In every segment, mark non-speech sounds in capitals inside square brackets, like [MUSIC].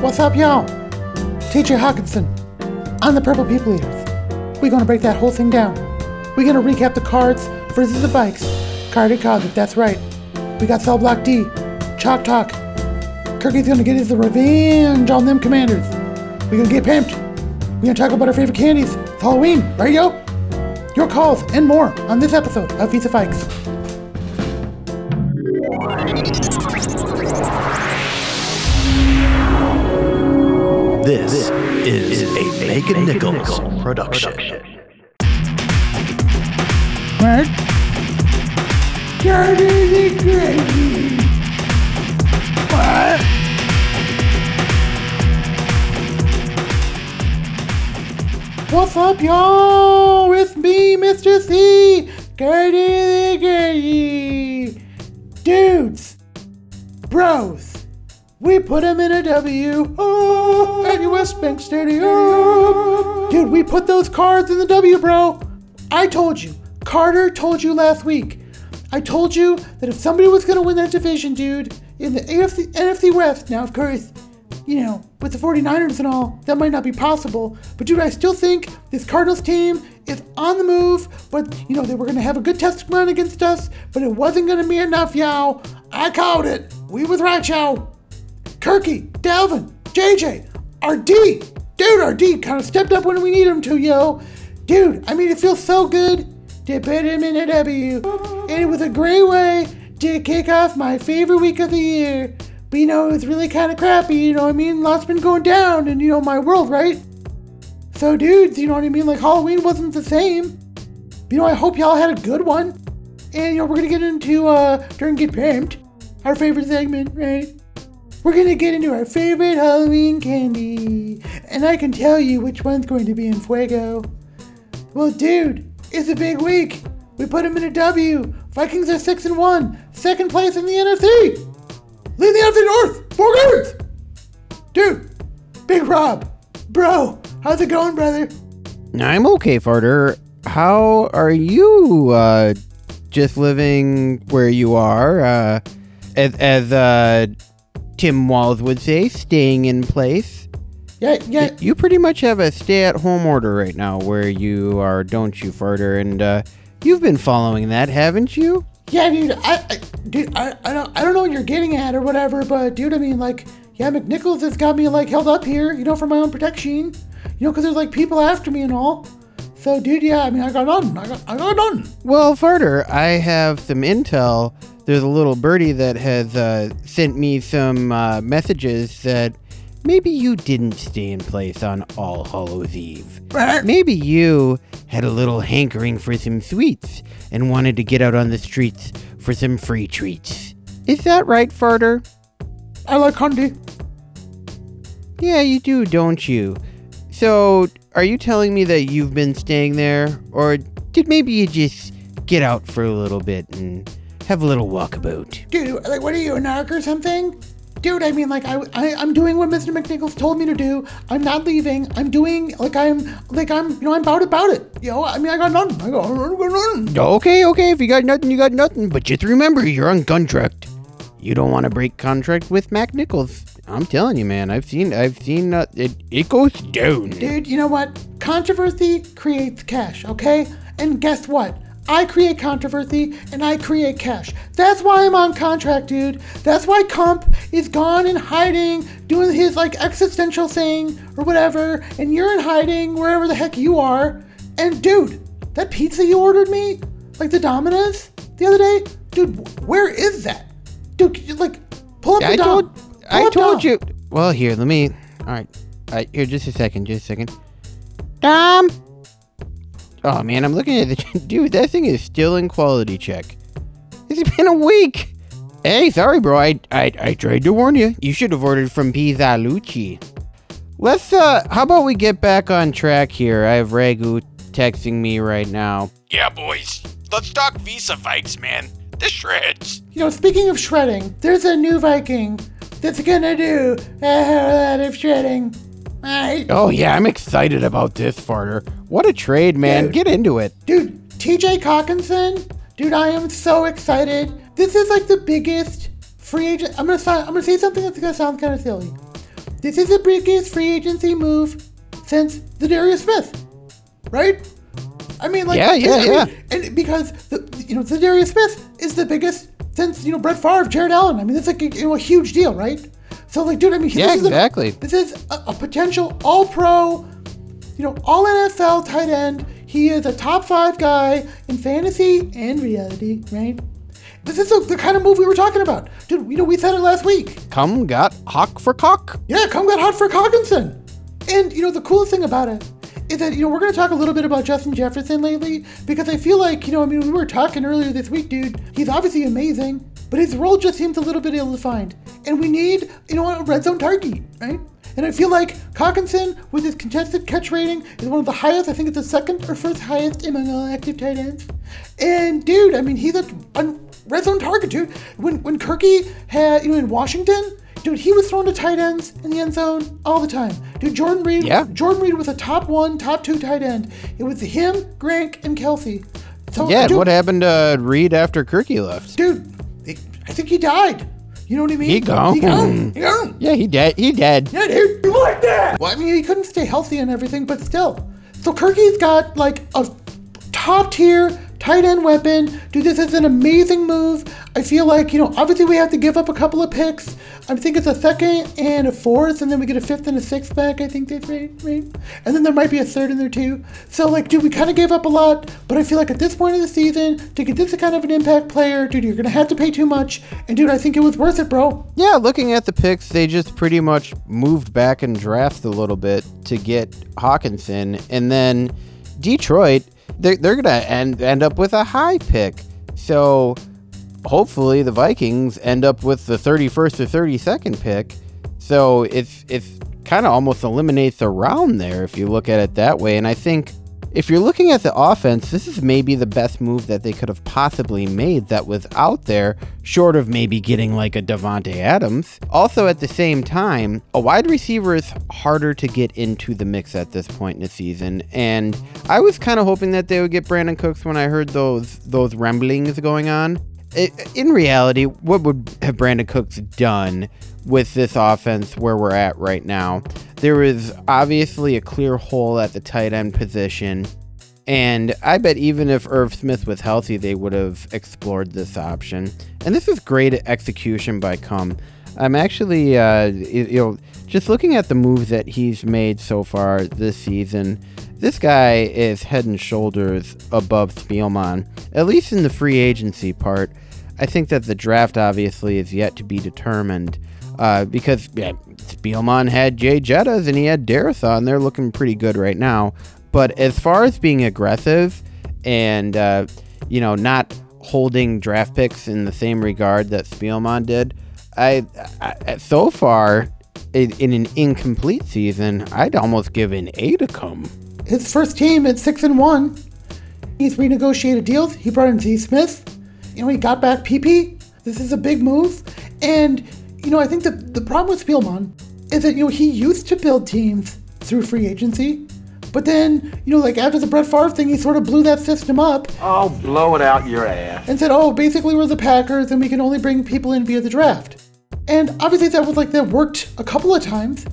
What's up, y'all? TJ Hockenson on the Purple People Eaters. We're gonna break that whole thing down. We're gonna recap the cards versus the bikes. Carded Cosmic, that's right. We got Cell Block D, Chalk Talk. Kirky's gonna get his revenge on them commanders. We're gonna get pimped. We're gonna talk about our favorite candies. It's Halloween, right, yo? Your calls and more on this episode of Vis-à-Vikes. Is, a Megan Nichols, production. What? Dirty crazy. What? What's up, y'all? It's me, Mr. C. Dirty Gray. Dudes, bros, we put him in a W. Oh, at US Bank Stadium. Dude, we put those cards in the W, bro. I told you. Carter told you last week. I told you that if somebody was going to win that division, dude, in the AFC, NFC West, now, of course, you know, with the 49ers and all, that might not be possible. But, dude, I still think this Cardinals team is on the move. But, you know, they were going to have a good test run against us, but it wasn't going to be enough, y'all. I called it. We was right, y'all. Kirky, Dalvin, JJ, RD. Dude, RD kind of stepped up when we need him to, yo. Dude, I mean, it feels so good to put him in a W. And it was a great way to kick off my favorite week of the year. But, you know, it was really kind of crappy, you know what I mean? Lots been going down in, you know, my world, right? So, dudes, you know what I mean? Like, Halloween wasn't the same. You know, I hope y'all had a good one. And, you know, we're to get into, uh, during Get Pimped, our favorite segment, right? We're gonna get into our favorite Halloween candy, and I can tell you which one's going to be in Fuego. Well, dude, it's a big week. We put them in a W. Vikings are six and one, second place in the NFC. Lead the NFC North, four games. Dude, Big Rob, bro, how's it going, brother? I'm okay, Farter. How are you? Uh, just living where you are, uh, as as uh, Tim Walz would say, staying in place. Yeah, yeah. You pretty much have a stay-at-home order right now, where you are, don't you, Farter? And uh, you've been following that, haven't you? Yeah, dude. I, I dude, I, I don't, I don't know what you're getting at or whatever, but dude, I mean, like, yeah, McNichols has got me like held up here, you know, for my own protection, you know, because there's like people after me and all. So, dude, yeah, I mean, I got none. I got, I got none. Well, Farter, I have some intel. There's a little birdie that has uh, sent me some uh, messages that maybe you didn't stay in place on All Hallows Eve. Maybe you had a little hankering for some sweets and wanted to get out on the streets for some free treats. Is that right, Farter? I like candy. Yeah, you do, don't you? So, are you telling me that you've been staying there? Or did maybe you just get out for a little bit and have a little walkabout? Dude, like, what are you, a narc or something? Dude, I mean, like, I, I, I'm doing what Mr. McNichols told me to do. I'm not leaving. I'm doing, like, I'm, like, I'm, you know, I'm about about it. You know, I mean, I got none. I got, I got none. Okay, okay, if you got nothing, you got nothing. But just remember, you're on contract. You don't want to break contract with Mac Nichols. I'm telling you, man. I've seen, I've seen, uh, it, it goes down. Dude, you know what? Controversy creates cash, okay? And guess what? I create controversy and I create cash. That's why I'm on contract, dude. That's why Comp is gone in hiding, doing his like existential thing or whatever, and you're in hiding wherever the heck you are. And dude, that pizza you ordered me, like the Domino's the other day, dude, where is that? Dude, like pull up I the dom- told, pull I told dom. you. Well, here, let me. All right, all right. Here, just a second, just a second. Dom. Oh man, I'm looking at the [LAUGHS] dude. That thing is still in quality check. It's been a week. Hey, sorry, bro. I I, I tried to warn you. You should have ordered from Pizza Luce. Let's uh, how about we get back on track here? I have Ragu texting me right now. Yeah, boys. Let's talk Vis-à-Vikes, man. The shreds. You know, speaking of shredding, there's a new Viking that's gonna do a whole lot of shredding. Alright? Oh yeah, I'm excited about this, Farter. What a trade, man. Dude. Get into it. Dude, TJ Cockinson, dude, I am so excited. This is like the biggest free agent. I'm gonna, I'm gonna say something that's gonna sound kind of silly. this is the biggest free agency move since the Darius Smith, right? I mean, like, Yeah, yeah, I mean, yeah. and because the you know the Darius Smith is the biggest since you know Brett Favre, Jared Allen. I mean, it's like a, you know a huge deal, right? So like, dude, I mean, Yeah, this is a- exactly. this is a, a potential All Pro, you know, All NFL tight end. He is a top five guy in fantasy and reality, right? This is the the kind of move we were talking about, dude. You know, we said it last week. Come got hawk for cock. Yeah, come got hot for Cogginson. And you know the coolest thing about it is that you know we're gonna talk a little bit about Justin Jefferson lately because I feel like you know I mean we were talking earlier this week, dude. He's obviously amazing, but his role just seems a little bit ill-defined, and we need you know a red zone target, right? And I feel like Cockinson, with his contested catch rating, is one of the highest. I think it's the second or first highest among all active tight ends. And dude, I mean, he's a, a red zone target, dude. When when Kirky had you know in Washington, dude, he was thrown to tight ends in the end zone all the time. Dude, Jordan Reed, Yeah. Jordan Reed was a top one, top two tight end. It was him, Gronk, and Kelce. So, Yeah, dude, what happened to Reed after Kirky left? dude? I think he died. You know what I mean? He gone. He gone. He gone. Yeah, he dead. He dead. Yeah, dude. You like that? Well, I mean, he couldn't stay healthy and everything, but still. So Kirky's got like a top tier tight end weapon. Dude, this is an amazing move. I feel like, you know, obviously we have to give up a couple of picks. I think it's a second and a fourth, and then we get a fifth and a sixth back, I think that's right, right? And then there might be a third in there too. So, like, dude, we kind of gave up a lot, but I feel like at this point of the season, to get this kind of an impact player, dude, you're going to have to pay too much. And, dude, I think it was worth it, bro. Yeah, looking at the picks, they just pretty much moved back and draft a little bit to get Hockenson, and then Detroit, they're, they're gonna end end up with a high pick. So hopefully the Vikings end up with the 31st or 32nd pick. So it's it's kind of almost eliminates a round there if you look at it that way. And I think if you're looking at the offense, this is maybe the best move that they could have possibly made that was out there, short of maybe getting like a Davante Adams. Also, at the same time, a wide receiver is harder to get into the mix at this point in the season, and I was kind of hoping that they would get Brandin Cooks when I heard those those rumblings going on. In reality, what would have Brandin Cooks done with this offense where we're at right now? There is obviously a clear hole at the tight end position. And I bet even if Irv Smith was healthy, they would have explored this option. And this is great execution by Cum. I'm actually, uh, you know, just looking at the moves that he's made so far this season. This guy is head and shoulders above Spielman, at least in the free agency part. I think that the draft obviously is yet to be determined uh, because yeah, Spielman had Jay Jettas and he had Darathon. They're looking pretty good right now. But as far as being aggressive and, uh, you know, not holding draft picks in the same regard that Spielman did, I, I so far in, in an incomplete season, I'd almost give an A to come. his first team at six and one. He's renegotiated deals. He brought in Z Smith. You know, he got back PP. This is a big move. And, you know, I think that the problem with Spielman is that, you know, he used to build teams through free agency. But then, you know, like after the Brett Favre thing, he sort of blew that system up Oh, blow it out your ass. and said, oh, basically we're the Packers and we can only bring people in via the draft. And obviously that was like, that worked a couple of times.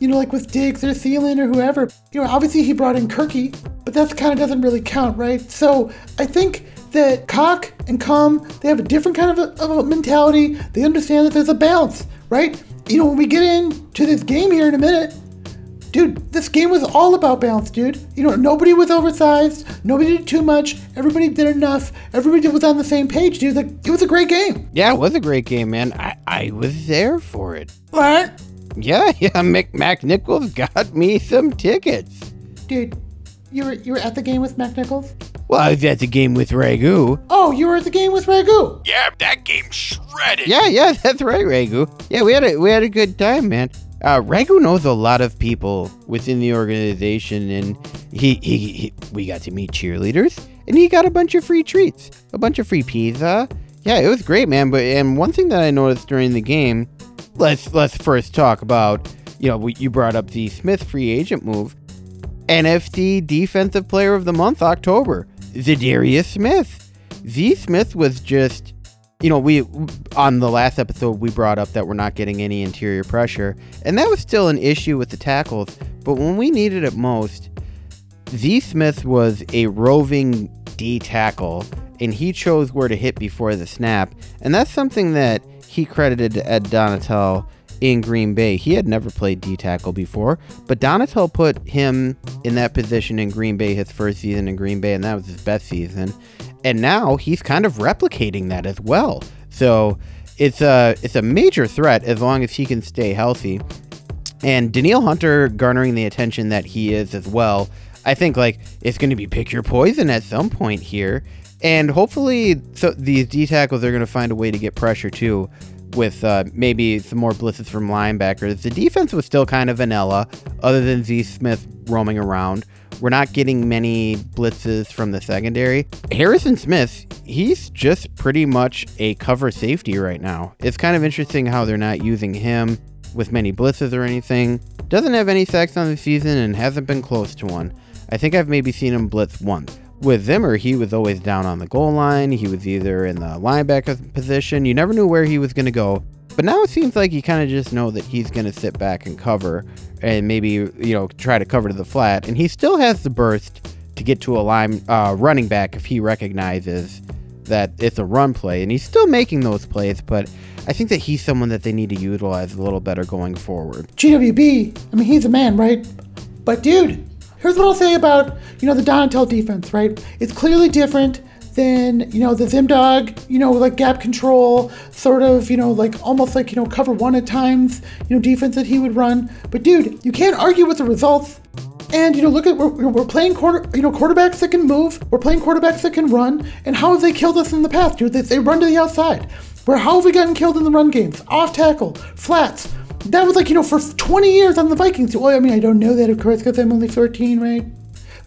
You know, like with Diggs or Thielen or whoever. You know, obviously he brought in Kirky, but that kind of doesn't really count, right? So I think that Cock and Com, they have a different kind of a, of a mentality. They understand that there's a balance, right? You know, when we get into this game here in a minute, Dude, this game was all about balance, dude. You know, nobody was oversized, nobody did too much, everybody did enough, everybody was on the same page, dude. Like, it was a great game. Yeah, it was a great game, man. I, I was there for it. What? Yeah, [LAUGHS] yeah, Mick Mac Nichols got me some tickets. Dude, you were you were at the game with Mac Nichols? Well, I was at the game with Ragu. Oh, you were at the game with Ragu. Yeah, that game shredded. Yeah, yeah, [LAUGHS] that's right, Ragu. Yeah, we had a we had a good time, man. Uh, Ragu knows a lot of people within the organization, and he, he, he we got to meet cheerleaders, and he got a bunch of free treats, a bunch of free pizza. Yeah, it was great, man. But and one thing that I noticed during the game, let's let's first talk about, you know, you brought up the Smith free agent move, NFC Defensive Player of the Month, October, Za'Darius Smith. Z Smith was just you know, we on the last episode we brought up that we're not getting any interior pressure, and that was still an issue with the tackles. But when we needed it most, Z Smith was a roving D tackle, and he chose where to hit before the snap, and that's something that he credited to Ed Donatell in Green Bay. He had never played D tackle before, but Donatell put him in that position in Green Bay his first season in Green Bay, and that was his best season. And now he's kind of replicating that as well. So it's a it's a major threat as long as he can stay healthy. And Danielle Hunter garnering the attention that he is as well. I think like it's going to be pick your poison at some point here, and hopefully so these D tackles are going to find a way to get pressure too, with uh, maybe some more blitzes from linebackers. The defense was still kind of vanilla, other than Z Smith roaming around. We're not getting many blitzes from the secondary. Harrison Smith, he's just pretty much a cover safety right now. It's kind of interesting how they're not using him with many blitzes or anything. Doesn't have any sacks on the season and hasn't been close to one. I think I've maybe seen him blitz once. With Zimmer, he was always down on the goal line. He was either in the linebacker position. You never knew where he was going to go. But now it seems like you kind of just know that he's going to sit back and cover and maybe, you know, try to cover to the flat. And he still has the burst to get to a line uh, running back if he recognizes that it's a run play. And he's still making those plays, but I think that he's someone that they need to utilize a little better going forward. GWB, I mean, he's a man, right? But dude, here's what I'll say about, you know, the Donatell defense, right? It's clearly different than, you know, the Zimdog, you know, like gap control, sort of, you know, like almost like, you know, cover one at times, you know, defense that he would run. But dude, you can't argue with the results. And you know, look at we're, we're playing quarter, you know, quarterbacks that can move. We're playing quarterbacks that can run. And how have they killed us in the past, dude? They, they run to the outside. Where how have we gotten killed in the run games? Off tackle, flats. That was like you know for 20 years on the Vikings. Well, I mean, I don't know that of course because I'm only 13, right?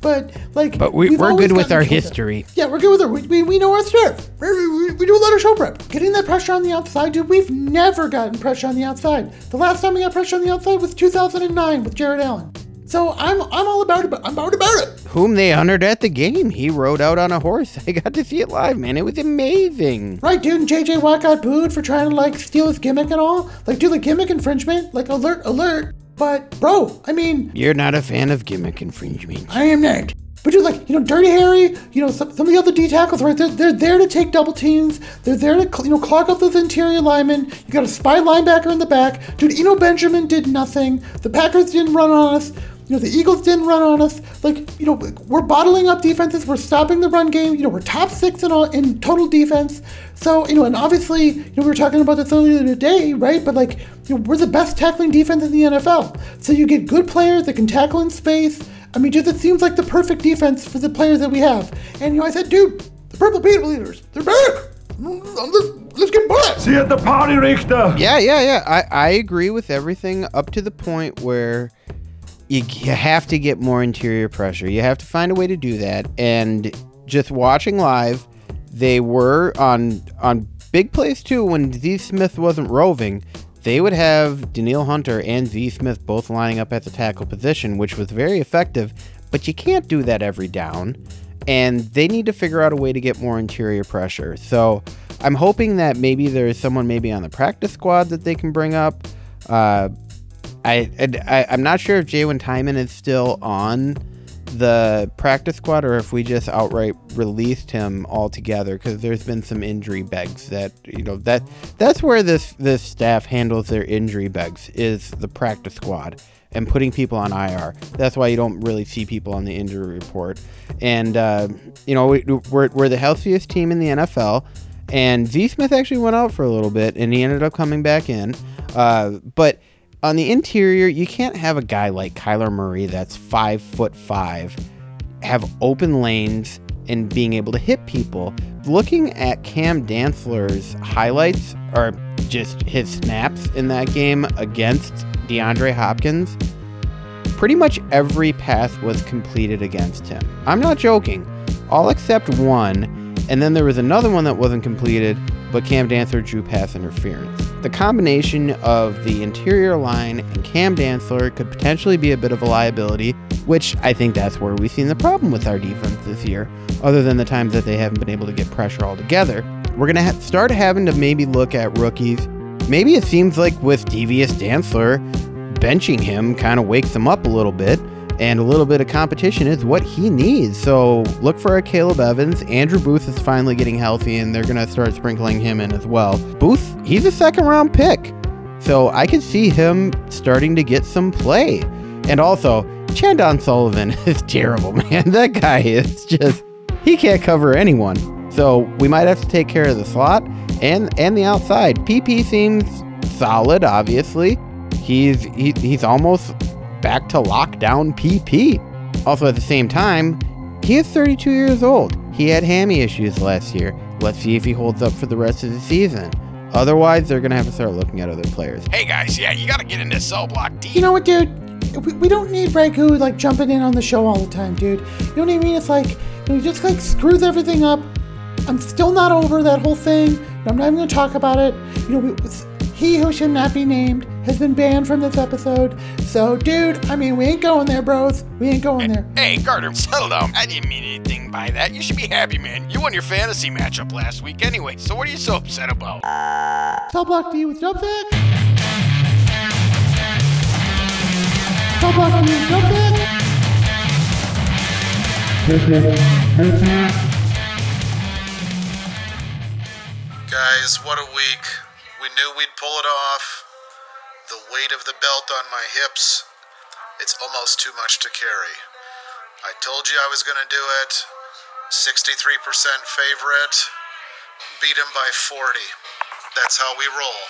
But like, But we, we're good with our history. Yeah, we're good with it. We, we, we know our stuff. We, we, we do a lot of show prep. Getting that pressure on the outside, dude, we've never gotten pressure on the outside. The last time we got pressure on the outside was 2009 with Jared Allen. So I'm I'm all about it. I'm about about it. Whom they honored at the game. He rode out on a horse. [LAUGHS] I got to see it live, man. It was amazing. Right, dude, and JJ Watt got booed for trying to like steal his gimmick and all. Like, do the gimmick infringement, like alert, alert. But bro, I mean, You're not a fan of gimmick infringement. I am not. But dude, like, you know, Dirty Harry, you know, some, some of the other D tackles, right? They're, they're there to take double teams. They're there to, you know, clog up those interior linemen. You got a spy linebacker in the back. Dude, Eno Benjamin did nothing. The Packers didn't run on us. You know, the Eagles didn't run on us. Like, you know, we're bottling up defenses. We're stopping the run game. You know, we're top six in, all, in total defense. So, you know, and obviously, you know, we were talking about this earlier today, right? But like, you know, we're the best tackling defense in the NFL. So you get good players that can tackle in space. I mean, just it seems like the perfect defense for the players that we have. And you know, I said, dude, the Purple People Eaters, they're back. Mm, let's, let's get butt. See you at the party, Richter. Yeah, yeah, yeah. I, I agree with everything up to the point where you, you have to get more interior pressure. You have to find a way to do that. And just watching live, they were on on big plays too. When Z Smith wasn't roving, they would have Danielle Hunter and Z Smith both lining up at the tackle position, which was very effective. But you can't do that every down. And they need to figure out a way to get more interior pressure. So I'm hoping that maybe there's someone maybe on the practice squad that they can bring up. Uh, I, I I'm not sure if Jaylen Twyman is still on the practice squad or if we just outright released him altogether because there's been some injury begs that you know that that's where this this staff handles their injury begs is the practice squad and putting people on IR. That's why you don't really see people on the injury report. And uh, you know we, we're we're the healthiest team in the NFL. And Z Smith actually went out for a little bit and he ended up coming back in. Uh, but on the interior, you can't have a guy like Kyler Murray that's five foot five have open lanes and being able to hit people. Looking at Cam Dantzler's highlights or just his snaps in that game against DeAndre Hopkins, pretty much every pass was completed against him. I'm not joking. All except one. And then there was another one that wasn't completed, but Cam Dantzler drew pass interference. The combination of the interior line and Cam Dantzler could potentially be a bit of a liability, which I think that's where we've seen the problem with our defense this year, other than the times that they haven't been able to get pressure altogether. we're gonna ha- start having to maybe look at rookies. Maybe it seems like with Devious Dancler, benching him kind of wakes him up a little bit, and a little bit of competition is what he needs. So look for Akayleb Evans. Andrew Booth is finally getting healthy, and they're gonna start sprinkling him in as well. Booth, he's a second round pick, so I could see him starting to get some play. And also, Chandon Sullivan [LAUGHS] is terrible, man. That guy is just he can't cover anyone. So we might have to take care of the slot and and the outside. PP seems solid, obviously. He's he, he's almost back to lockdown PP. Also at the same time, he is 32 years old. He had hammy issues last year. Let's see if he holds up for the rest of the season. Otherwise, they're gonna have to start looking at other players. Hey guys, yeah, you gotta get into cell block D. You know what, dude? We, we don't need Ragu like jumping in on the show all the time, dude. You know what I mean? It's like you know, he just like screws everything up. I'm still not over that whole thing. I'm not even gonna talk about it. You know, we, he who should not be named has been banned from this episode. So, dude, I mean, we ain't going there, bros. We ain't going there. Hey, Carter, settle down. I didn't mean anything by that. You should be happy, man. You won your fantasy matchup last week anyway, so what are you so upset about? Cell block D with jump sack. Cell block D with jump sack. Guys, what a week. We knew we'd pull it off. The weight of the belt on my hips, it's almost too much to carry. I told you I was going to do it. 63% favorite. Beat him by 40. That's how we roll.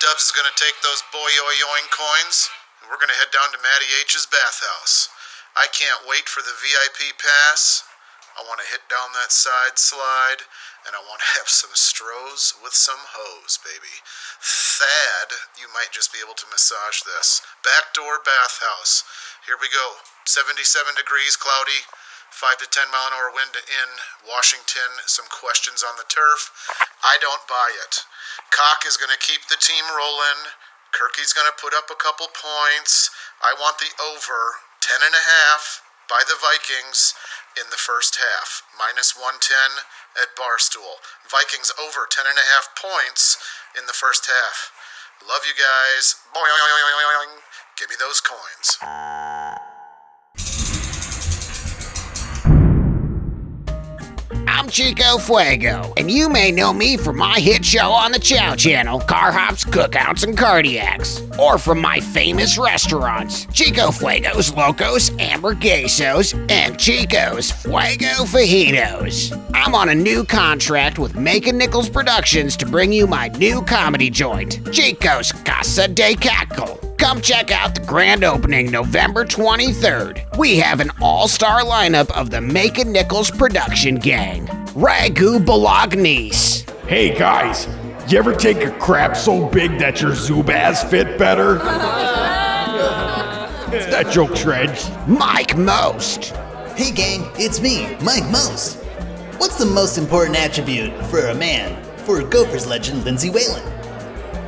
Dubs is going to take those boyoyoing coins, and we're going to head down to Matty H's bathhouse. I can't wait for the VIP pass. I want to hit down that side slide, and I want to [LAUGHS] have some strohs with some hose, baby. Thad, you might just be able to massage this. Backdoor bathhouse. Here we go. 77 degrees, cloudy. 5 to 10 mile an hour wind in Washington. Some questions on the turf. I don't buy it. Cock is going to keep the team rolling. Kirky's going to put up a couple points. I want the over 10 and a half by the Vikings in the first half. Minus 110 at Barstool. Vikings over 10 and a half points in the first half. Love you guys. Boing. Give me those coins. Chico Fuego, and you may know me from my hit show on the Chow Channel, Car Hops, Cookouts, and Cardiacs, or from my famous restaurants, Chico Fuego's Locos, Hamburguesos, and Chico's Fuego Fajitos. I'm on a new contract with Macon Nichols Productions to bring you my new comedy joint, Chico's Casa de Cackle. Come check out the grand opening November 23rd. We have an all star lineup of the Macon Nichols production gang Ragu Bolognese, Hey guys, you ever take a crap so big that your Zubaz fit better? [LAUGHS] that joke shreds. Mike Most, Hey gang, it's me, Mike Most. What's the most important attribute for a man for Gophers legend Lindsay Whalen?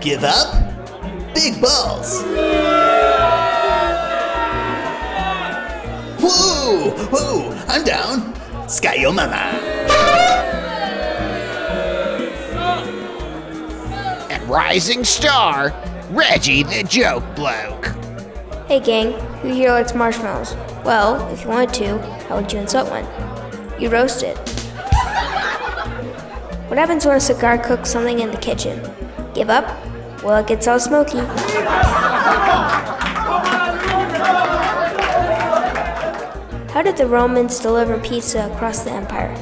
Give up? Big balls. Whoa, whoa, I'm down. Sky your mama. and rising star Reggie the Joke Bloke. Hey gang, who here likes marshmallows? Well, if you wanted to, how would you insult one? You roast it. What happens when a cigar cooks something in the kitchen? Give up? Well, it gets all smoky. How did the Romans deliver pizza across the empire?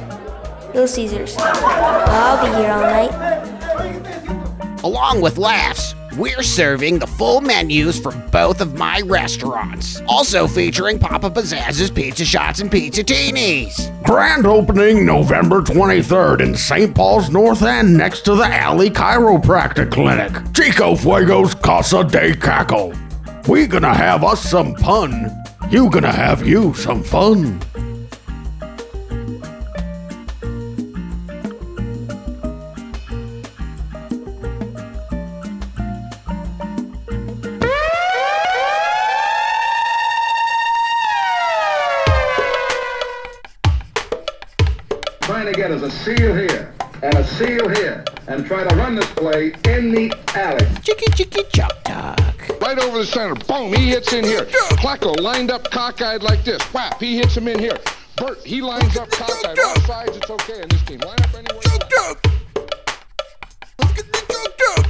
Little Caesars. I'll be here all night. Along with laughs, we're serving the full menus for both of my restaurants. Also featuring Papa Pizzazz's Pizza Shots and Pizzatinis. Grand opening November 23rd in St. Paul's North End next to the Alley Chiropractic Clinic. Chico Fuego's Casa de Cackle. We gonna have us some pun. You gonna have you some fun. And try to run this play in the alley. Chicky chicky chop talk. Right over the center. Boom, he hits in here. Placco lined up cockeyed like this. Whap, he hits him in here. Bert, he lines up cockeyed. All sides, it's okay in this team. Line up anywhere. Look at the duk.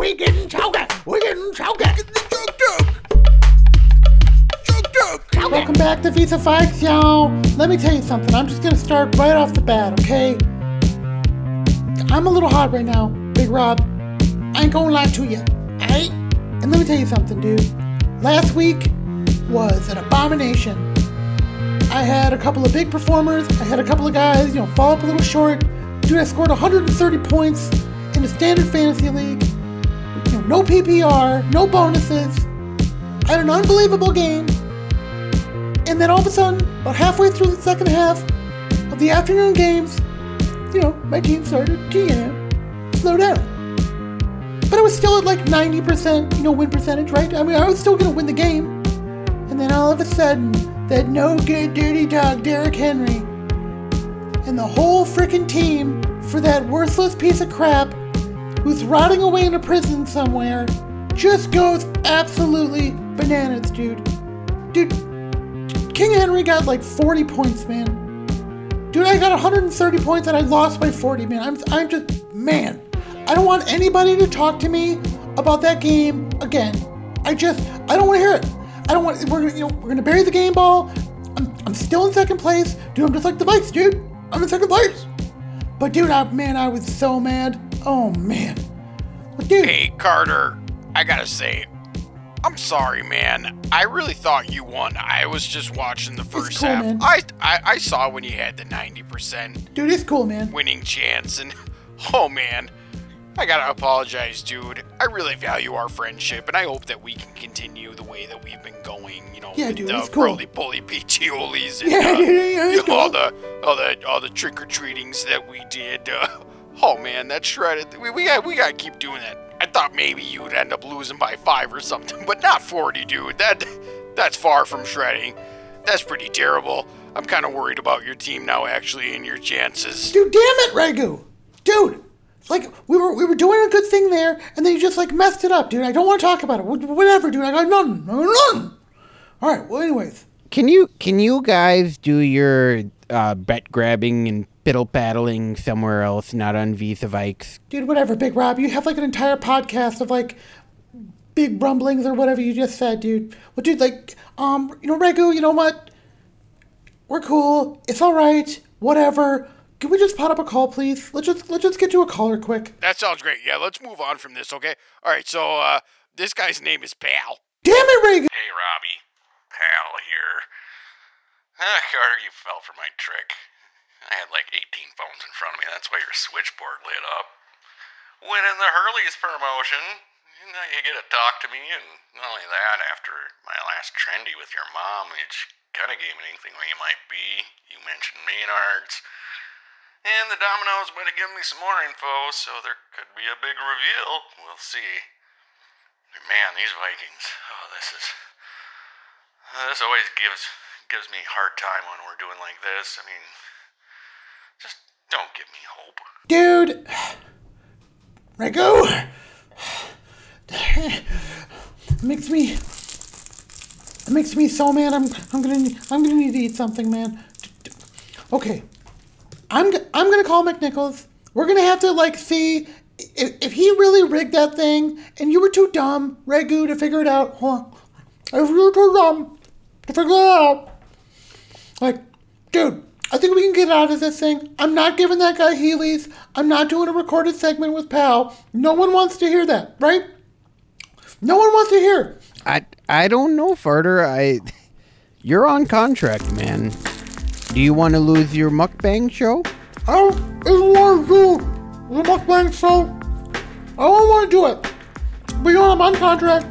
We getting choker. We getting choker. Chuck Duck. Welcome back to Vis-à-Vikes, y'all. Let me tell you something. I'm just gonna start right off the bat, okay? I'm a little hot right now, Big Rob. I ain't gonna lie to you? And let me tell you something, dude. Last week was an abomination. I had a couple of big performers. I had a couple of guys, you know, fall up a little short. Dude, I scored 130 points in the standard fantasy league. You know, no PPR, no bonuses. I had an unbelievable game. And then all of a sudden, about halfway through the second half of the afternoon games, you know, my team started know, slow down. But I was still at like 90%, you know, win percentage, right? I mean, I was still going to win the game. And then all of a sudden, that no good dirty dog, Derrick Henry, and the whole freaking team for that worthless piece of crap who's rotting away in a prison somewhere just goes absolutely bananas, dude. Dude, King Henry got like 40 points, man. Dude, I got 130 points and I lost by 40, man. I'm, I'm just, man. I don't want anybody to talk to me about that game again. I just, I don't want to hear it. I don't want, we're, you know, we're gonna bury the game ball. I'm, I'm still in second place. Dude, I'm just like the Vikes, dude. I'm in second place. But dude, I, man, I was so mad. Oh, man. But dude. Hey, Carter, I gotta say, I'm sorry, man. I really thought you won. I was just watching the first cool, half. man. I, I I saw when you had the 90% Dude, it's cool, man. winning chance, and [LAUGHS] oh man, I gotta apologize, dude. I really value our friendship, and I hope that we can continue the way that we've been going. You know, Yeah, with dude, the it's cool. roly poly [LAUGHS] peachiolis and Yeah, uh, yeah, yeah, you it's know, all cool. the all the all the trick or treatings that we did. Uh, [LAUGHS] oh man, that shredded. We we got we gotta keep doing that. I thought maybe you would end up losing by five or something, [LAUGHS] but not 40, dude. That that's far from shredding. That's pretty terrible. I'm kind of worried about your team now, actually, and your chances. Dude, damn it, Ragu. Dude, like we were we were doing a good thing there, and then you just like messed it up, dude. I don't want to talk about it. Whatever, dude. I got none. I got none. All right. Well, anyways, Can you can you guys do your uh, bet grabbing and piddle paddling somewhere else, not on Vis-à-Vikes? dude, whatever, Big Rob. You have like an entire podcast of like big rumblings or whatever you just said, dude. Well, dude, like, um, you know, Ragu, you know what? We're cool. It's all right. Whatever. Can we just pot up a call, please? Let's just let's just get to a caller quick. That sounds great. Yeah, let's move on from this, okay? All right, so uh, this guy's name is Pal. Damn it, Ragu. Hey, Robbie. Pal here. Ah, Carter, you fell for my trick. I had like 18 phones in front of me. That's why your switchboard lit up. Winning the Hurley's promotion. Now you get to talk to me, and not only that, after my last trendy with your mom, which kind of gave me an inkling where you might be. You mentioned Maynards. And the Dominoes might have given me some more info, so there could be a big reveal. We'll see. Man, these Vikings. Oh, this is. This always gives gives me hard time when we're doing like this. I mean, just don't give me hope. Dude, Ragu, makes me it makes me so mad. I'm I'm gonna need- I'm gonna need to eat something, man. Okay, I'm I'm gonna call McNichols. We're gonna have to like see if, if he really rigged that thing, and you were too dumb, Ragu, to figure it out. On. If you were too dumb to figure it out, like, dude, I think we can get out of this thing. I'm not giving that guy Healy's. I'm not doing a recorded segment with Pal. No one wants to hear that, right? No one wants to hear. it. I I don't know, Farter. I you're on contract, man. Do you want to lose your mukbang show? I don't want to do the mukbang show. I don't want to do it. But you know what? I'm on contract.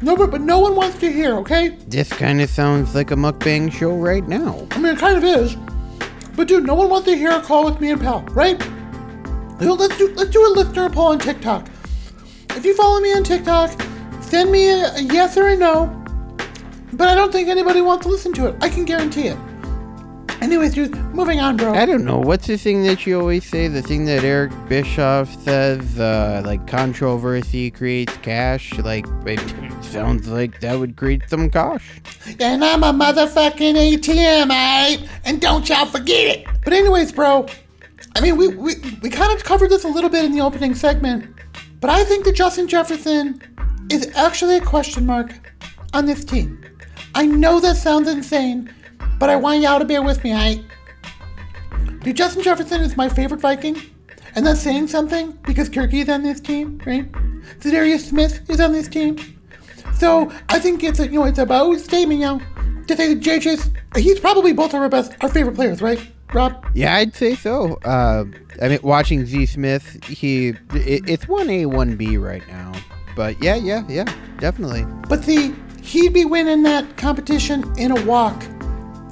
No, but, but no one wants to hear, okay? This kind of sounds like a mukbang show right now. I mean, it kind of is. But dude, no one wants to hear a call with me and Pal, right? Know, let's do let's do a listener poll on TikTok. If you follow me on TikTok, send me a, a yes or a no. But I don't think anybody wants to listen to it. I can guarantee it. Anyways, dude, moving on, bro. I don't know. What's the thing that you always say? The thing that Eric Bischoff says, uh, like controversy creates cash. Like it sounds like that would create some cash. And I'm a motherfucking ATM, alright? And don't y'all forget it. But anyways, bro, I mean, we, we, we kind of covered this a little bit in the opening segment, but I think that Justin Jefferson is actually a question mark on this team. I know that sounds insane, but I want y'all to bear with me, alright? Dude, Justin Jefferson is my favorite Viking, and that's saying something because Kirky is on this team, right? Za'Darius Smith is on this team. So I think it's a you know it's a bold statement, you know, to say that JJ's he's probably both of our best our favorite players, right? Rob? Yeah, I'd say so. Uh, I mean, watching Z Smith, he it, it's one A, one B right now. But yeah, yeah, yeah, definitely. But see, he'd be winning that competition in a walk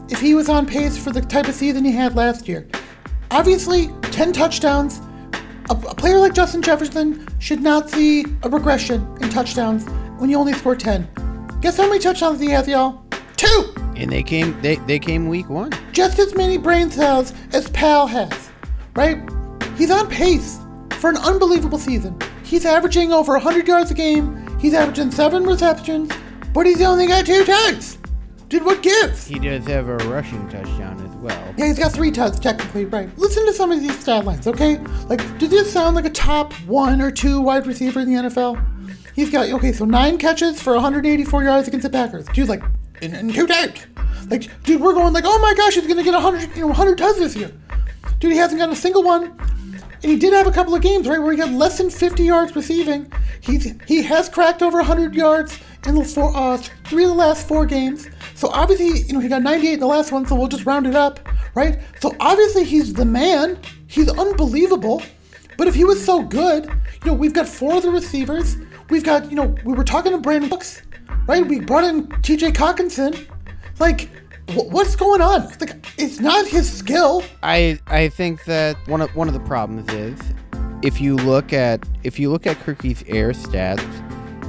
if he was on pace for the type of season he had last year. Obviously, 10 touchdowns. A, a player like Justin Jefferson should not see a regression in touchdowns when you only score 10. Guess how many touchdowns he has, y'all? Two! And they came they, they came week one. Just as many brain cells as Pal has, right? He's on pace for an unbelievable season. He's averaging over 100 yards a game. He's averaging seven receptions, but he's only got two tugs. Dude, what gives? He does have a rushing touchdown as well. Yeah, he's got three tugs, technically, right. Listen to some of these stat lines, okay? Like, does this sound like a top one or two wide receiver in the NFL? He's got, okay, so nine catches for 184 yards against the Packers. Dude, like, in, and two tugs. Like, dude, we're going like, oh my gosh, he's gonna get 100, you know, 100 touchdowns this year. Dude, he hasn't gotten a single one. And he did have a couple of games, right, where he got less than 50 yards receiving. He's he has cracked over 100 yards in the four, uh, three of the last four games. So obviously, you know, he got 98 in the last one, so we'll just round it up, right? So obviously, he's the man. He's unbelievable. But if he was so good, you know, we've got four of the receivers. We've got, you know, we were talking to Brandon Brooks, right? We brought in TJ Cockinson. Like, wh- what's going on? Like, it's not his skill. I I think that one of one of the problems is if you look at if you look at Kirky's air stats,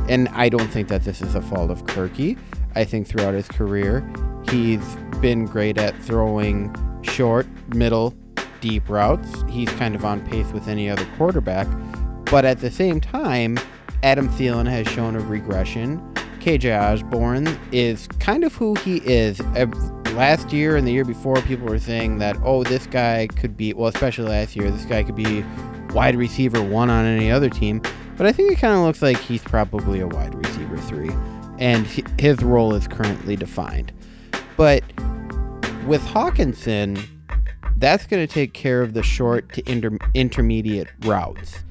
and I don't think that this is a fault of Kirky. I think throughout his career, he's been great at throwing short, middle, deep routes. He's kind of on pace with any other quarterback. But at the same time, Adam Thielen has shown a regression. KJ Osborn is kind of who he is. Uh, last year and the year before, people were saying that, oh, this guy could be, well, especially last year, this guy could be wide receiver one on any other team. But I think it kind of looks like he's probably a wide receiver three, and his role is currently defined. But with Hockenson, that's going to take care of the short to inter- intermediate routes.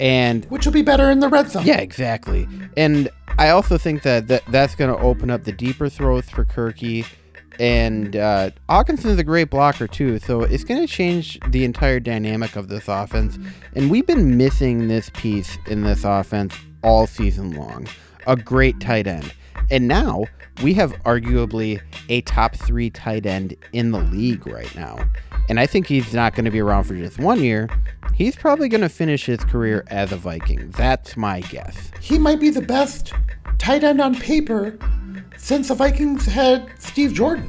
And which will be better in the red zone. Yeah, exactly. And I also think that, that that's going to open up the deeper throws for Kirky. And uh, Hockenson's a great blocker too, so it's going to change the entire dynamic of this offense. And we've been missing this piece in this offense all season long a great tight end. And now we have arguably a top three tight end in the league right now. And I think he's not going to be around for just one year. He's probably going to finish his career as a Viking. That's my guess. He might be the best tight end on paper since the Vikings had Steve Jordan,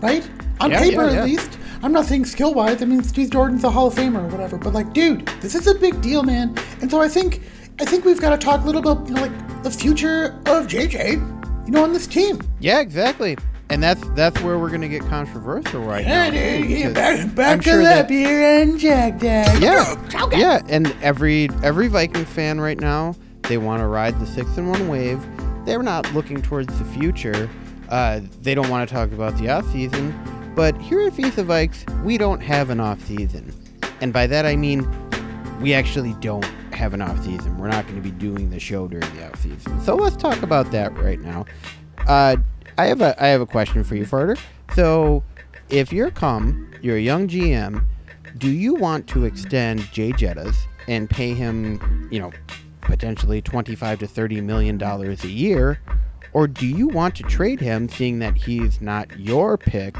right? On Yeah, paper, yeah, yeah. at least. I'm not saying skill wise. I mean, Steve Jordan's a Hall of Famer or whatever. But like, dude, this is a big deal, man. And so I think, I think we've got to talk a little bit, you know, like the future of JJ, you know, on this team. Yeah, exactly. And that's that's where we're gonna get controversial right Yeah, now. dude, yeah, back, back sure to that- beer and Jack Dad. Yeah, yeah, and every every Viking fan right now, they want to ride the six and one wave. They're not looking towards the future. Uh, they don't want to talk about the off season. But here at Vis-à-Vikes, we don't have an off season, and by that I mean we actually don't have an off season. We're not going to be doing the show during the off season. So let's talk about that right now. Uh, I have a I have a question for you, Farter. So, if you're come, you're a young GM, do you want to extend Jay Jettas and pay him, you know, potentially 25 to 30 million dollars a year, or do you want to trade him, seeing that he's not your pick?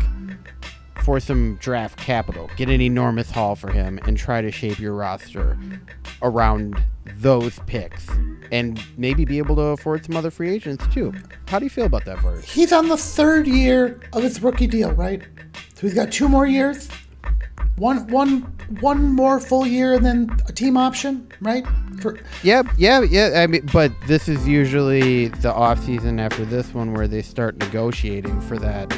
For some draft capital, get an enormous haul for him, and try to shape your roster around those picks, and maybe be able to afford some other free agents too. How do you feel about that, Farter? He's on the third year of his rookie deal, right? So he's got two more years. one one one more full year and then a team option, right? For Yep, yeah, yeah. I mean, but this is usually the off season after this one where they start negotiating for that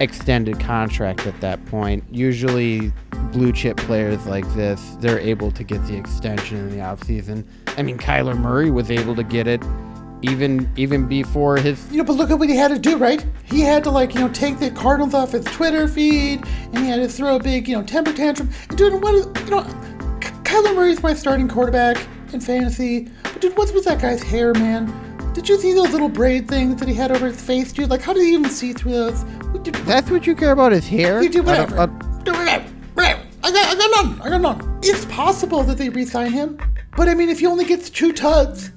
extended contract at that point. Usually, blue chip players like this, they're able to get the extension in the off season. I mean, Kyler Murray was able to get it even even before his you know, but look at what he had to do, right? He had to like you know take the Cardinals off his Twitter feed, and he had to throw a big you know temper tantrum. And dude, what is, you know, Ky- Kyler Murray's my starting quarterback in fantasy. But dude, what's with that guy's hair, man? Did you see those little braid things that he had over his face, dude? Like, how did he even see through those? That's what you care about is hair? You do I don't- whatever. I- Do whatever. Whatever. I got, I got none. I got none. It's possible that they re-sign him, but I mean, if he only gets two tuds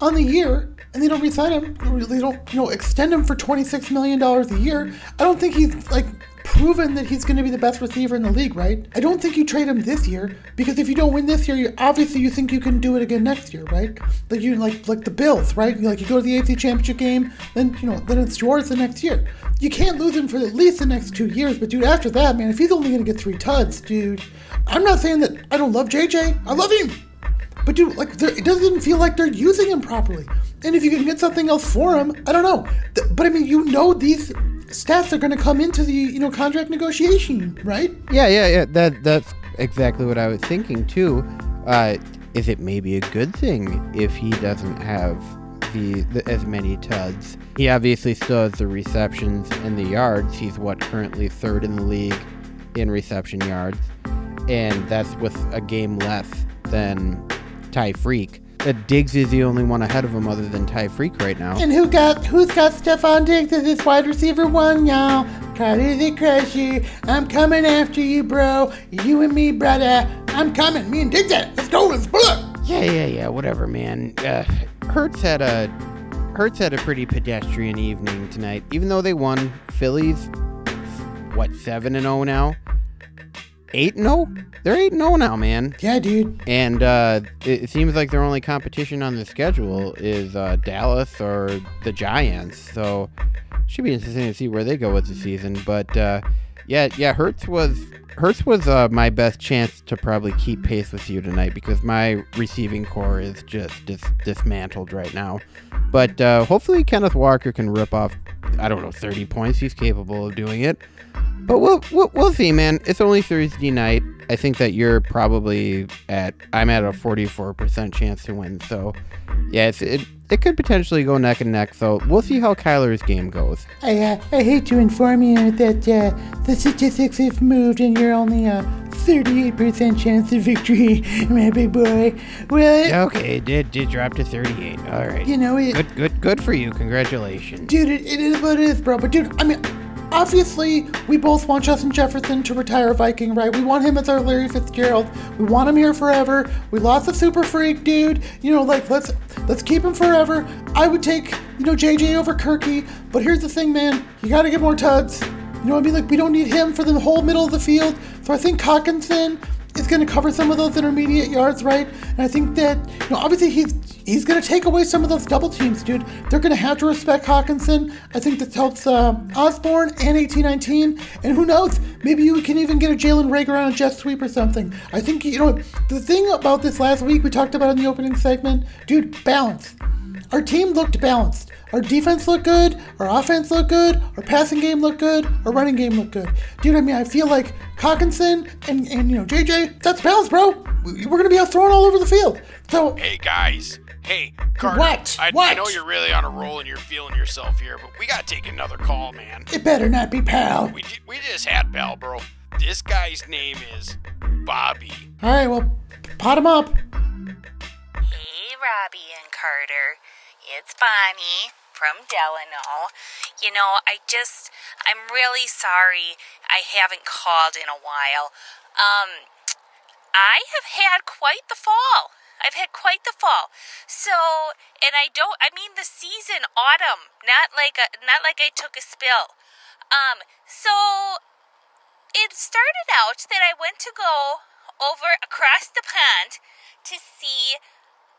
on the year and they don't re-sign him, they don't, you know, extend him for twenty-six million dollars a year, I don't think he's like proven that he's going to be the best receiver in the league, right? I don't think you trade him this year because if you don't win this year, you obviously you think you can do it again next year, right? Like you like like the Bills, right? Like you go to the AFC Championship game, then you know then it's yours the next year. You can't lose him for at least the next two years, but dude, after that, man, if he's only going to get three tuds, dude, I'm not saying that I don't love JJ. I love him. But dude, like, it doesn't feel like they're using him properly. And if you can get something else for him, I don't know. But I mean, you know, these stats are going to come into the you know contract negotiation, right? Yeah, yeah, yeah. That that's exactly what I was thinking too. Uh, is it maybe a good thing if he doesn't have the, the as many tuds? He obviously still has the receptions and the yards. He's what currently third in the league in reception yards, and that's with a game less than Ty Freak. Uh, Diggs is the only one ahead of him other than Ty Freak right now. And who got who's got Stefon Diggs as his wide receiver one, y'all? Carter the Crusher, I'm coming after you, bro. You and me, brother. I'm coming. Me and Diggs, let's go. Let's pull up. Yeah, yeah, yeah. Whatever, man. Uh, Hurts had a Hurts had a pretty pedestrian evening tonight. Even though they won, Phillies, what seven and zero now? Eight and zero? They're eight and zero now, man. Yeah, dude. And uh, it, it seems like their only competition on the schedule is uh, Dallas or the Giants. So should be interesting to see where they go with the season. But uh, yeah, yeah, Hurts was Hurts was uh, my best chance to probably keep pace with you tonight because my receiving corps is just dis- dismantled right now. But uh, hopefully Kenneth Walker can rip off I don't know 30 points. He's capable of doing it. But we'll, we'll we'll see, man. It's only Thursday night. I think that you're probably at I'm at a 44% chance to win. So yeah, it's, it it could potentially go neck and neck. So we'll see how Kyler's game goes. I, uh, I hate to inform you that uh, the statistics have moved and you're only a 38% chance of victory, [LAUGHS] my big boy. Well, okay, it did did drop to 38. All right. You know, it- good good good for you. Congratulations. dude, it, it is what it is, bro. But dude, I mean, obviously, we both want Justin Jefferson to retire Viking, right? We want him as our Larry Fitzgerald. We want him here forever. We lost the super freak, dude. You know, like let's let's keep him forever. I would take you know JJ over Kirky, but here's the thing, man. You got to get more tuds. You know what I mean? Like we don't need him for the whole middle of the field. So I think Hockenson is going to cover some of those intermediate yards, right? And I think that you know, obviously he's he's going to take away some of those double teams, dude. They're going to have to respect Hockenson. I think this helps uh, Osborn and 1819. And who knows? Maybe you can even get a Jalen Reagor on a jet sweep or something. I think you know the thing about this last week we talked about in the opening segment, dude. Balance. Our team looked balanced. Our defense looked good. Our offense looked good. Our passing game looked good. Our running game looked good. Dude, I mean, I feel like Cockinson and, and you know, JJ, that's balanced, bro. We- We're going to be out throwing all over the field. So, Hey guys. Hey, Carter. What? I, I know you're really on a roll and you're feeling yourself here, but we gotta take another call, man. it better not be pal. We we just had Pal, bro. This guy's name is Bobby. All right, well, pot him up. Hey, Robbie and Carter. It's Bonnie from Delano. You know, I just, I'm really sorry I haven't called in a while. Um, I have had quite the fall. I've had quite the fall. So, and I don't, I mean the season, autumn, not like a, not like I took a spill. Um, so it started out that I went to go over across the pond to see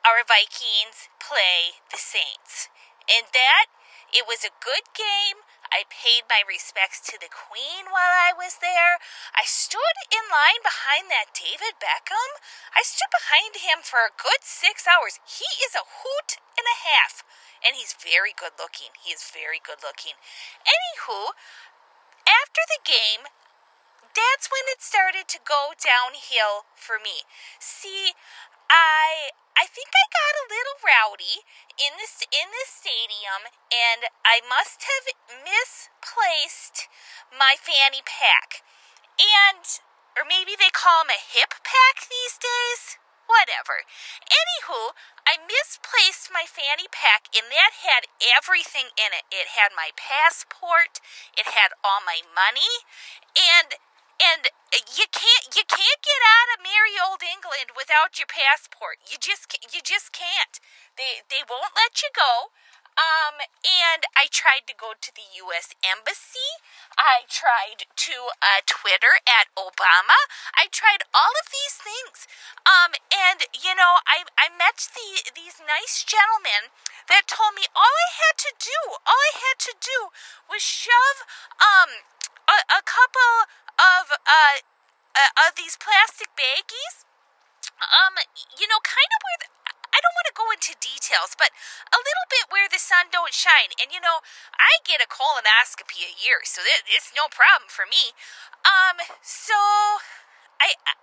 our Vikings play the Saints. And that, it was a good game. I paid my respects to the Queen while I was there. I stood in line behind that David Beckham. I stood behind him for a good six hours. He is a hoot and a half, and he's very good looking. He is very good looking. Anywho, after the game, that's when it started to go downhill for me. See, I I think I got a little rowdy in this in this stadium and I must have misplaced my fanny pack. And or maybe they call them a hip pack these days. Whatever. Anywho, I misplaced my fanny pack and that had everything in it. It had my passport, it had all my money, and and you can't you can't get out of old England without your passport. You just you just can't. They they won't let you go. Um, and I tried to go to the U.S. Embassy. I tried to uh, Twitter at Obama. I tried all of these things. Um, and you know, I I met the these nice gentlemen that told me all I had to do, all I had to do was shove um a, a couple of uh, uh of these plastic baggies. Um, you know, kind of where. The, I don't want to go into details, but a little bit where the sun don't shine. And you know, I get a colonoscopy a year, so it's no problem for me. Um, so I, I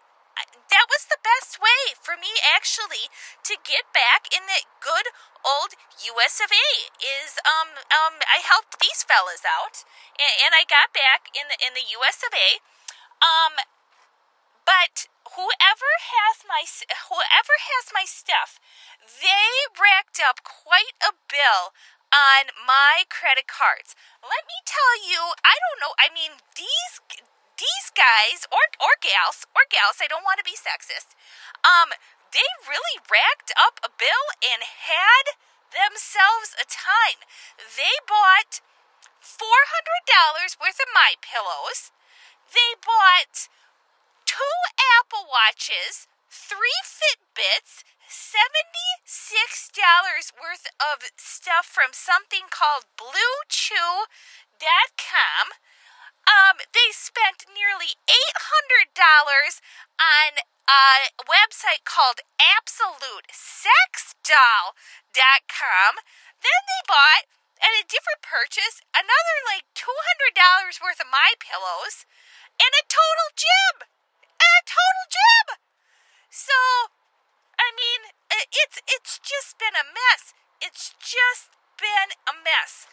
that was the best way for me actually to get back in the good old US of A is um um I helped these fellas out and, and I got back in the in the US of A um but whoever has my whoever has my stuff, they racked up quite a bill on my credit cards. Let me tell you, I don't know. I mean, these these guys or or gals or gals, I don't want to be sexist. Um, they really racked up a bill and had themselves a time. They bought $400 worth of my pillows. They bought two Apple Watches, three Fitbits, $76 worth of stuff from something called BlueChew.com. Um, they spent nearly $800 on a website called AbsoluteSexDoll.com. Then they bought, at a different purchase, another like $200 worth of My Pillows and a total gym total gem. So, I mean, it's it's just been a mess. It's just been a mess.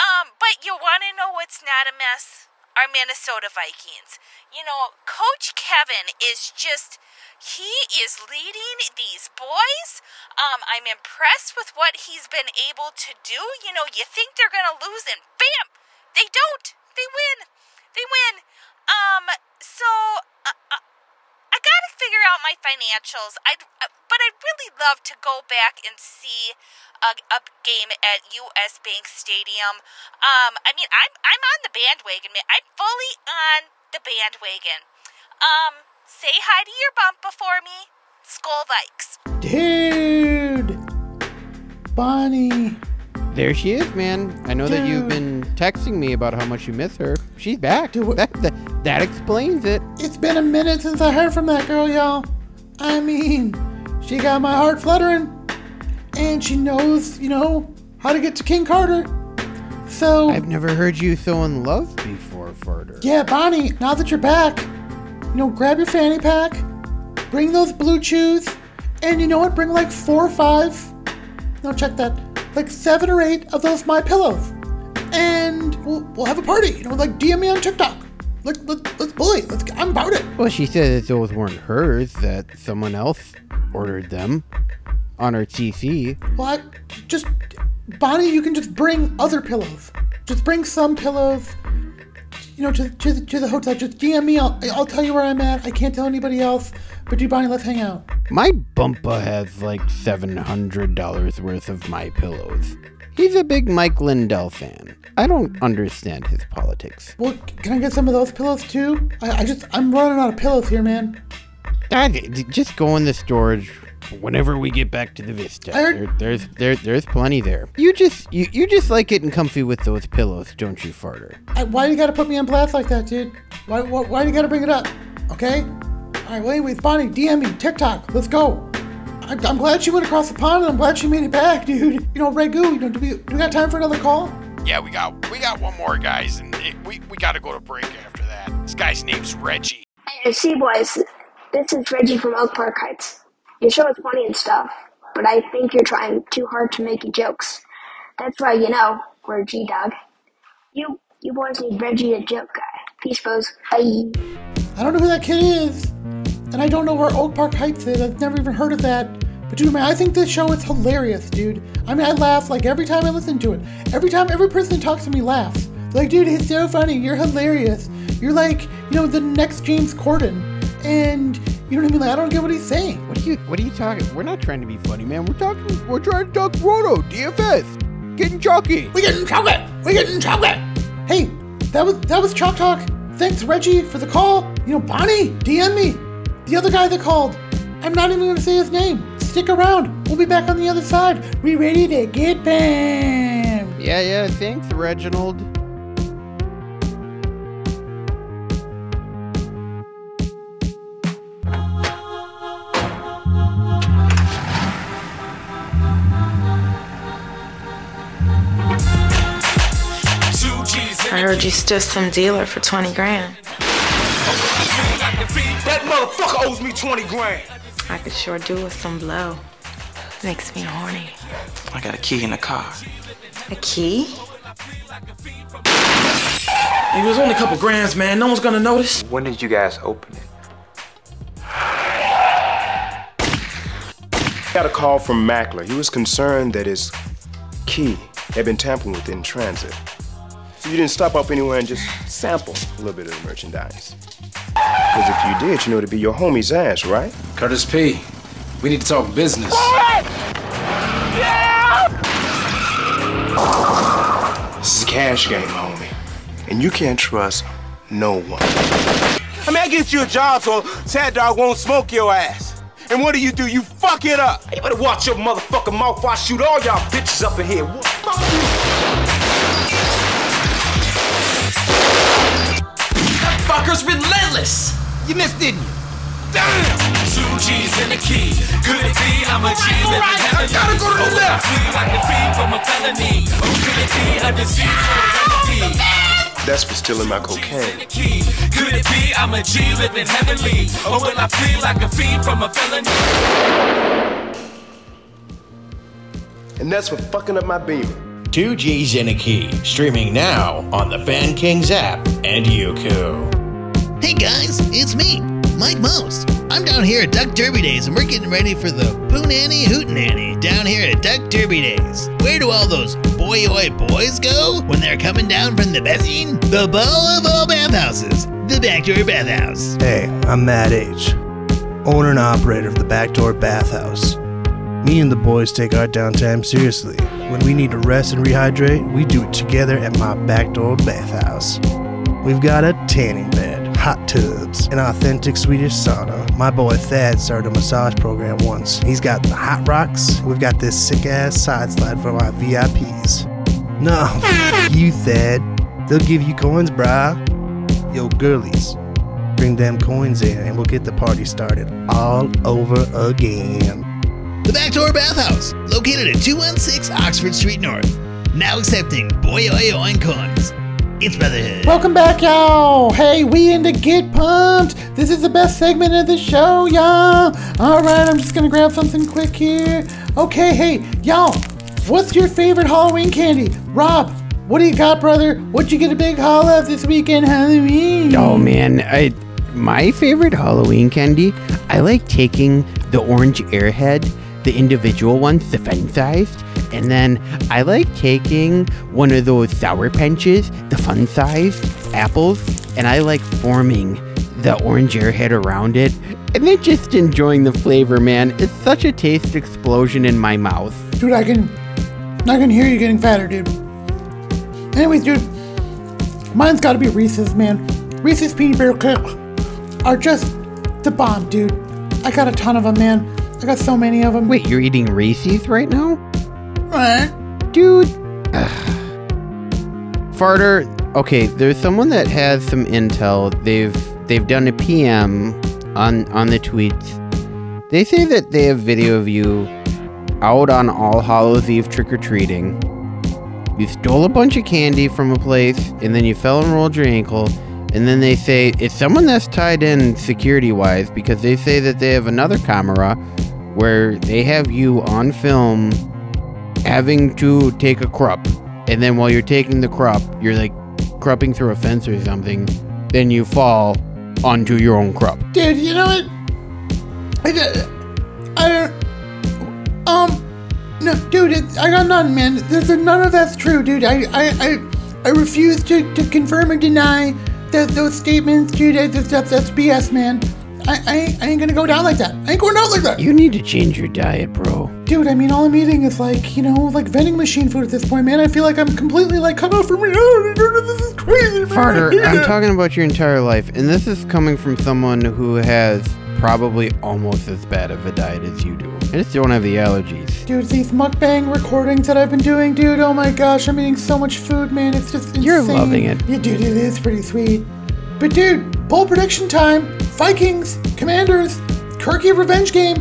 Um, but you want to know what's not a mess? Our Minnesota Vikings. You know, Coach Kevin is just he is leading these boys. Um, I'm impressed with what he's been able to do. You know, you think they're gonna lose, and bam, they don't. They win. They win. Um, so uh, uh, figure out my financials. I uh, but I'd really love to go back and see a, a game at U.S. Bank Stadium. Um, I mean, I'm I'm on the bandwagon. Man. I'm fully on the bandwagon. Um, say hi to your bump before me. Skol Vikes. Dude, Bonnie. There she is, man. I know that you've been texting me about how much you miss her. She's back. Dude, that, that, that explains it. It's been a minute since I heard from that girl, y'all. I mean, she got my heart fluttering, and she knows, you know, how to get to King Carter. So I've never heard you so in love before, Farter. Yeah, Bonnie. Now that you're back, you know, grab your fanny pack, bring those blue chews, and you know what? Bring like four or five. No, check that like seven or eight of those my pillows, and we'll, we'll have a party. You know, like DM me on TikTok. Like let, let's bully. Let's. I'm about it. Well, she said that those weren't hers. That someone else ordered them on her TC. Well, I, just Bonnie, you can just bring other pillows. Just bring some pillows. You know, to, to, to the hotel. Just DM me. I'll, I'll tell you where I'm at. I can't tell anybody else. But dude, Bonnie, let's hang out. My bumpa has like $700 worth of my pillows. He's a big Mike Lindell fan. I don't understand his politics. Well, can I get some of those pillows too? I, I just, I'm running out of pillows here, man. I, just go in the storage whenever we get back to the Vista. Heard- There, there's there, there's plenty there. You just you, you just like getting comfy with those pillows, don't you, Farter? I, why you gotta put me on blast like that, dude? Why, why, why you gotta bring it up? Okay? Alright, well, anyways, Bonnie, DM me, TikTok, let's go. I, I'm glad she went across the pond and I'm glad she made it back, dude. You know, Ragu, you know, do we, do we got time for another call? Yeah, we got we got one more, guys, and it, we we got to go to break after that. This guy's name's Reggie. Hey, see, boys, this is Reggie from Oak Park Heights. Your show is funny and stuff, but I think you're trying too hard to make jokes. That's why, you know, we're G Dog. You you boys need Reggie a joke guy. Peace, bros. Bye. I don't know who that kid is, and I don't know where Oak Park Heights is. I've never even heard of that. But dude, man, I think this show is hilarious, dude. I mean, I laugh like every time I listen to it. Every time, every person that talks to me laughs. Like, dude, it's so funny. You're hilarious. You're like, you know, the next James Corden, and you know what I mean. Like, I don't get what he's saying. What are you what are you talking? We're not trying to be funny, man. We're talking we're trying to talk Roto, DFS. Getting chalky. We getting chocolate. We getting chocolate. Hey, that was that was Chalk Talk. Thanks, Reggie, for the call. You know, Bonnie, DM me. The other guy that called. I'm not even gonna say his name. Stick around. We'll be back on the other side. We ready to get bam. Yeah, yeah, thanks, Reginald. I heard you stood some dealer for 20 grand. That motherfucker owes me 20 grand. I could sure do with some blow. Makes me horny. I got a key in the car. A key? It was only a couple grands, man. No one's gonna notice. When did you guys open it? Got a call from Mackler. He was concerned that his key had been tampered with in transit. So you didn't stop up anywhere and just sample a little bit of the merchandise. Because if you did, you know it'd be your homie's ass, right? Curtis P. We need to talk business. This is a cash game, homie. And you can't trust no one. I mean, I get you a job so Sad Dog won't smoke your ass. And what do you do? You fuck it up. You better watch your motherfucking mouth before I shoot all y'all bitches up in here. What? Fuck you. Relentless. You missed, didn't you? Damn! Two G's in the key. Could it be I'm a G living I gotta go to the left. Like a fee from a felony. Or could it be a disease or a remedy? That's for stealing my cocaine. Key. Could it be I'm a G living heavenly? Or will I feel like a fiend from a felony? And that's for fucking up my beamer. Two G's in a Key, streaming now on the Fan Kings app and Yuku. Hey guys, it's me, Mike Most. I'm down here at Duck Derby Days and we're getting ready for the Poonanny Hootenanny down here at Duck Derby Days. Where do all those boy oi boys go when they're coming down from the bathing? The ball of all bathhouses, the Backdoor Bathhouse. Hey, I'm Matt H., owner and operator of the Backdoor Bathhouse. Me and the boys take our downtime seriously. When we need to rest and rehydrate, we do it together at my Backdoor Bathhouse. We've got a tanning bed, hot tubs, an authentic Swedish sauna. My boy Thad started a massage program once. He's got the hot rocks. We've got this sick ass side slide for my VIPs. No, [LAUGHS] you Thad. They'll give you coins, brah. Yo, girlies, bring them coins in and we'll get the party started all over again. The Backdoor Bathhouse, located at 216 Oxford Street North. Now accepting boy oi oi coins. It's Brotherhood. Welcome back, y'all. Hey, we in to get pumped. This is the best segment of the show, y'all. All right, I'm just gonna grab something quick here. Okay, hey, y'all, what's your favorite Halloween candy? Rob, what do you got, brother? What'd you get a big haul of this weekend, Halloween? Oh man, I my favorite Halloween candy. I like taking the orange airhead, the individual ones, the fun sized, and then I like taking one of those sour pinches, the fun sized apples, and I like forming the orange airhead around it, and then just enjoying the flavor, man. It's such a taste explosion in my mouth. Dude, I can, I can hear you getting fatter, dude. Anyways, dude, mine's got to be Reese's, man. Reese's peanut butter cup are just the bomb, dude. I got a ton of them, man. I got so many of them. Wait, you're eating Reese's right now? What? Dude. [SIGHS] Farter, okay, there's someone that has some intel. They've they've done a PM on on the tweets. They say that they have video of you out on All Hallows Eve trick or treating. You stole a bunch of candy from a place and then you fell and rolled your ankle. And then they say it's someone that's tied in security wise because they say that they have another camera where they have you on film having to take a crop. And then while you're taking the crop, you're like cropping through a fence or something. Then you fall onto your own crop. Dude, you know what? I, I don't. Um, no, dude, it, I got none, man. There's none of that's true, dude. I, I, I, I refuse to, to confirm or deny that those statements, dude. That's, that's, that's BS, man. I, I, I ain't gonna go down like that. I ain't going down like that. You need to change your diet, bro. Dude, I mean, all I'm eating is like, you know, like vending machine food at this point, man. I feel like I'm completely like cut off from. Oh, this is crazy, man. Farter, [LAUGHS] I'm talking about your entire life, and this is coming from someone who has probably almost as bad of a diet as you do. I just don't have the allergies. Dude, these mukbang recordings that I've been doing, dude, oh my gosh, I'm eating so much food, man. It's just insane. You're loving it. Yeah, dude, it is pretty sweet. But dude, bowl prediction time. Vikings, Commanders, Kirky revenge game,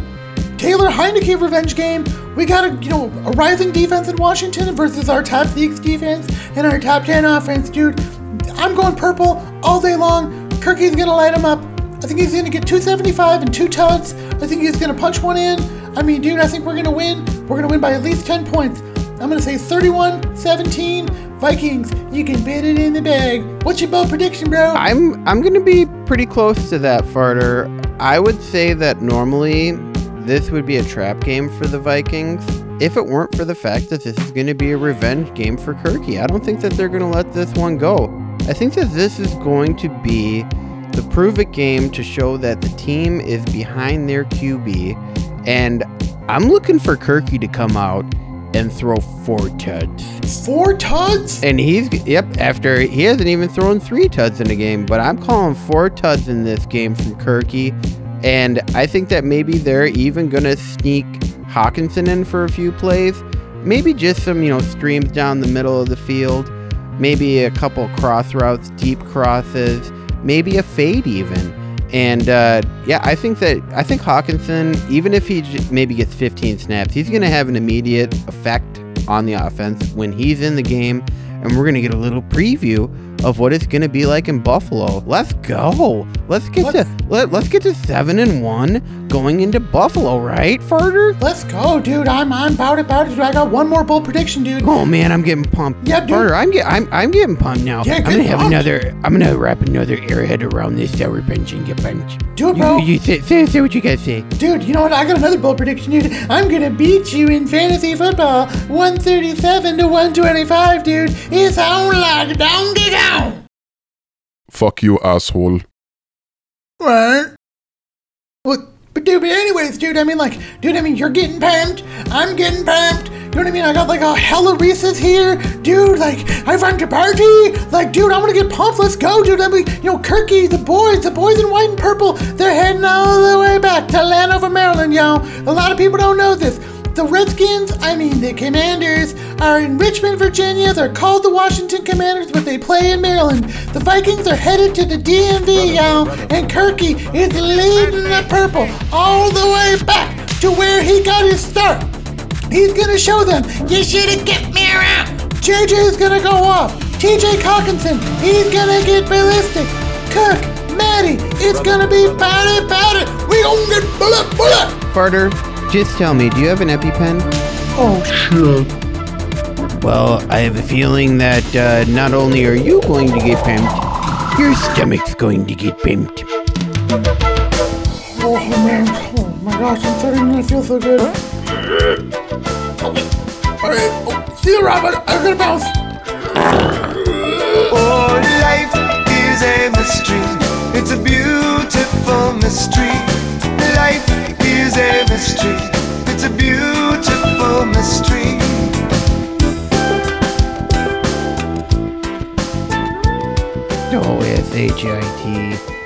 Taylor Heinicke revenge game. We got a you know a rising defense in Washington versus our top six defense and our top ten offense, dude. I'm going purple all day long. Kirky's gonna light him up. I think he's gonna get 275 and two tuds. I think he's gonna punch one in. I mean, dude, I think we're gonna win. We're gonna win by at least 10 points. I'm gonna say 31 17 Vikings. You can bet it in the bag. What's your bold prediction, bro? I'm I'm gonna be pretty close to that, Farter. I would say that normally this would be a trap game for the Vikings. If it weren't for the fact that this is going to be a revenge game for Kirky, I don't think that they're going to let this one go. I think that this is going to be the prove it game to show that the team is behind their QB. And I'm looking for Kirky to come out and throw four tuds. Four tuds? And he's yep. After he hasn't even thrown three tuds in a game, but I'm calling four tuds in this game from Kirky, and I think that maybe they're even gonna sneak Hockenson in for a few plays, maybe just some you know streams down the middle of the field, maybe a couple cross routes, deep crosses, maybe a fade even. And uh, yeah, I think that I think Hockenson, even if he j- maybe gets 15 snaps, he's going to have an immediate effect on the offense when he's in the game. And we're going to get a little preview of what it's going to be like in Buffalo. Let's go. Let's get to let, let's get to seven and one going into Buffalo, right, Farter? Let's go, dude. I'm I'm about it, about it. dude. I got one more bold prediction, dude. Oh man, I'm getting pumped. Yeah, dude. Farter, I'm get I'm I'm getting pumped now. Yeah, I'm gonna have pumped. another. I'm gonna wrap another airhead around this sour punch and get pumped. Do it, bro. You, you say, say say what you gotta say. Dude, you know what? I got another bold prediction, dude. I'm gonna beat you in fantasy football, 137 to 125, dude. It's on like donkey down. Fuck you, asshole. What? Well, but dude, but anyways, dude, I mean, like, dude, I mean, you're getting pumped. I'm getting pumped. You know what I mean? I got like a hella Reese's here, dude. Like, I run to party. Like, dude, I'm gonna get pumped. Let's go, dude. I mean, you know, Kirky, the boys, the boys in white and purple, they're heading all the way back to Landover, Maryland, yo. A lot of people don't know this. The Redskins, I mean the Commanders, are in Richmond, Virginia. They're called the Washington Commanders, but they play in Maryland. The Vikings are headed to the DMV, y'all, and Kirky is leading the purple all the way back to where he got his start. He's gonna show them, you should have kept me around. JJ is gonna go off. TJ Cockinson, he's gonna get ballistic. Cook, Maddie, it's gonna be about it. We gonna get bullet, bullet. Farter, just tell me, do you have an EpiPen? Oh sure. Well, I have a feeling that uh, not only are you going to get pimped, your stomach's going to get pimped. Oh man, oh my gosh, I'm starting to feel so good. Alright, oh, see you, Robert. I'm gonna bounce. Oh, life is a mystery. It's a beautiful mystery. Life is a mystery. It's a beautiful mystery. Oh, S-H-I-T.